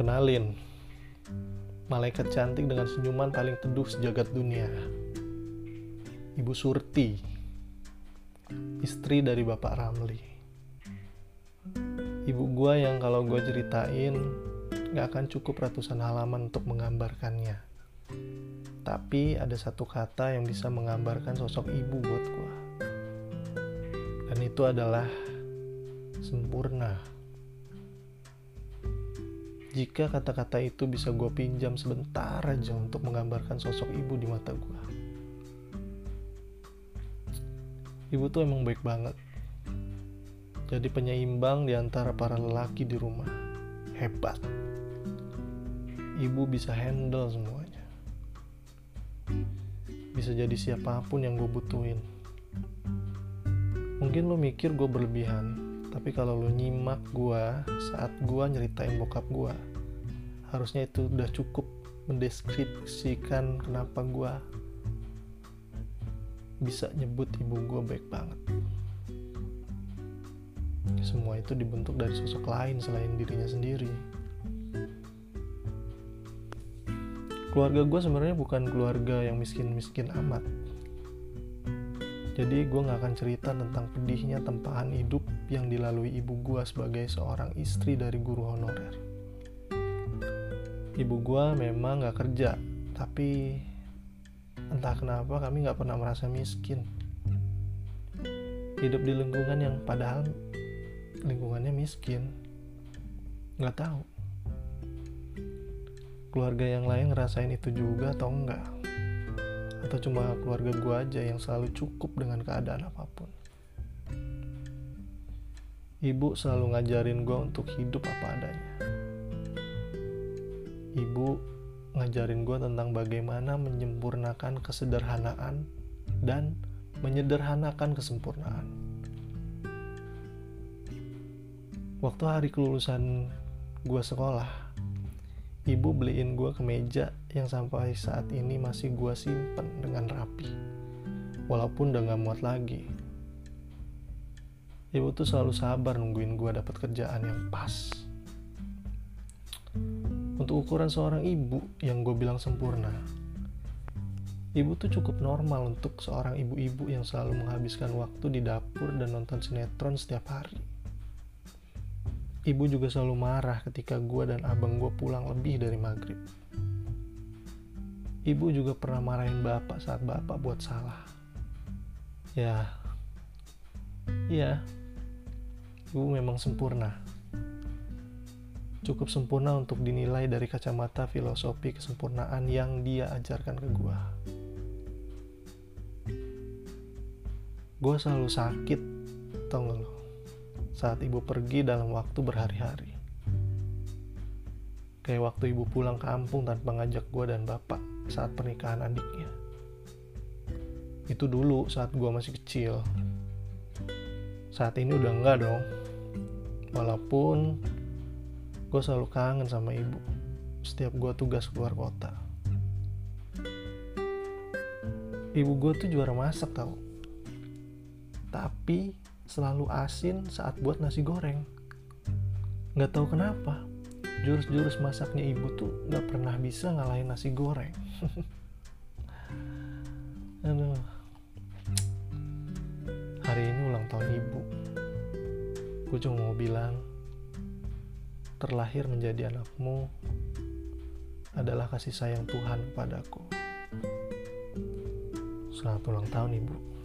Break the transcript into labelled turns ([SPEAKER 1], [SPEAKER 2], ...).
[SPEAKER 1] Kenalin, malaikat cantik dengan senyuman paling teduh sejagat dunia. Ibu Surti, istri dari Bapak Ramli. Ibu gua yang kalau gua ceritain gak akan cukup ratusan halaman untuk menggambarkannya. Tapi ada satu kata yang bisa menggambarkan sosok ibu buat gua. Dan itu adalah sempurna. Jika kata-kata itu bisa gue pinjam sebentar aja untuk menggambarkan sosok ibu di mata gue. Ibu tuh emang baik banget. Jadi penyeimbang di antara para lelaki di rumah. Hebat. Ibu bisa handle semuanya. Bisa jadi siapa pun yang gue butuhin. Mungkin lo mikir gue berlebihan, tapi kalau lo nyimak gue saat gue nyeritain bokap gue harusnya itu udah cukup mendeskripsikan kenapa gue bisa nyebut ibu gue baik banget. Semua itu dibentuk dari sosok lain selain dirinya sendiri. Keluarga gue sebenarnya bukan keluarga yang miskin-miskin amat jadi gue gak akan cerita tentang pedihnya tempahan hidup yang dilalui ibu gue sebagai seorang istri dari guru honorer. Ibu gue memang gak kerja, tapi entah kenapa kami gak pernah merasa miskin. Hidup di lingkungan yang padahal lingkungannya miskin. Gak tahu. Keluarga yang lain ngerasain itu juga atau enggak atau cuma keluarga gue aja yang selalu cukup dengan keadaan apa pun? Ibu selalu ngajarin gue untuk hidup apa adanya. Ibu ngajarin gue tentang bagaimana menyempurnakan kesederhanaan dan menyederhanakan kesempurnaan. Waktu hari kelulusan gue sekolah ibu beliin gue kemeja yang sampai saat ini masih gue simpen dengan rapi. Walaupun udah gak muat lagi. Ibu tuh selalu sabar nungguin gue dapat kerjaan yang pas. Untuk ukuran seorang ibu yang gue bilang sempurna ibu tuh cukup normal untuk seorang ibu-ibu yang selalu menghabiskan waktu di dapur dan nonton sinetron setiap hari Ibu juga selalu marah ketika gue dan abang gue pulang lebih dari maghrib. Ibu juga pernah marahin bapak saat bapak buat salah. Ya, iya, ibu memang sempurna. Cukup sempurna untuk dinilai dari kacamata filosofi kesempurnaan yang dia ajarkan ke gue. Gue selalu sakit, tau gak lo? Saat ibu pergi dalam waktu berhari-hari. Kayak waktu ibu pulang kampung tanpa ngajak gue dan bapak saat pernikahan adiknya. Itu dulu saat gue masih kecil. Saat ini udah enggak dong. Walaupun gue selalu kangen sama ibu setiap gue tugas keluar kota. Ibu gue tuh juara masak tau. Tapi selalu asin saat buat nasi goreng. Nggak tahu kenapa, jurus-jurus masaknya ibu tuh nggak pernah bisa ngalahin nasi goreng. Aduh. Hari ini ulang tahun ibu. Gue cuma mau bilang, terlahir menjadi anakmu adalah kasih sayang Tuhan kepadaku. Selamat ulang tahun ibu.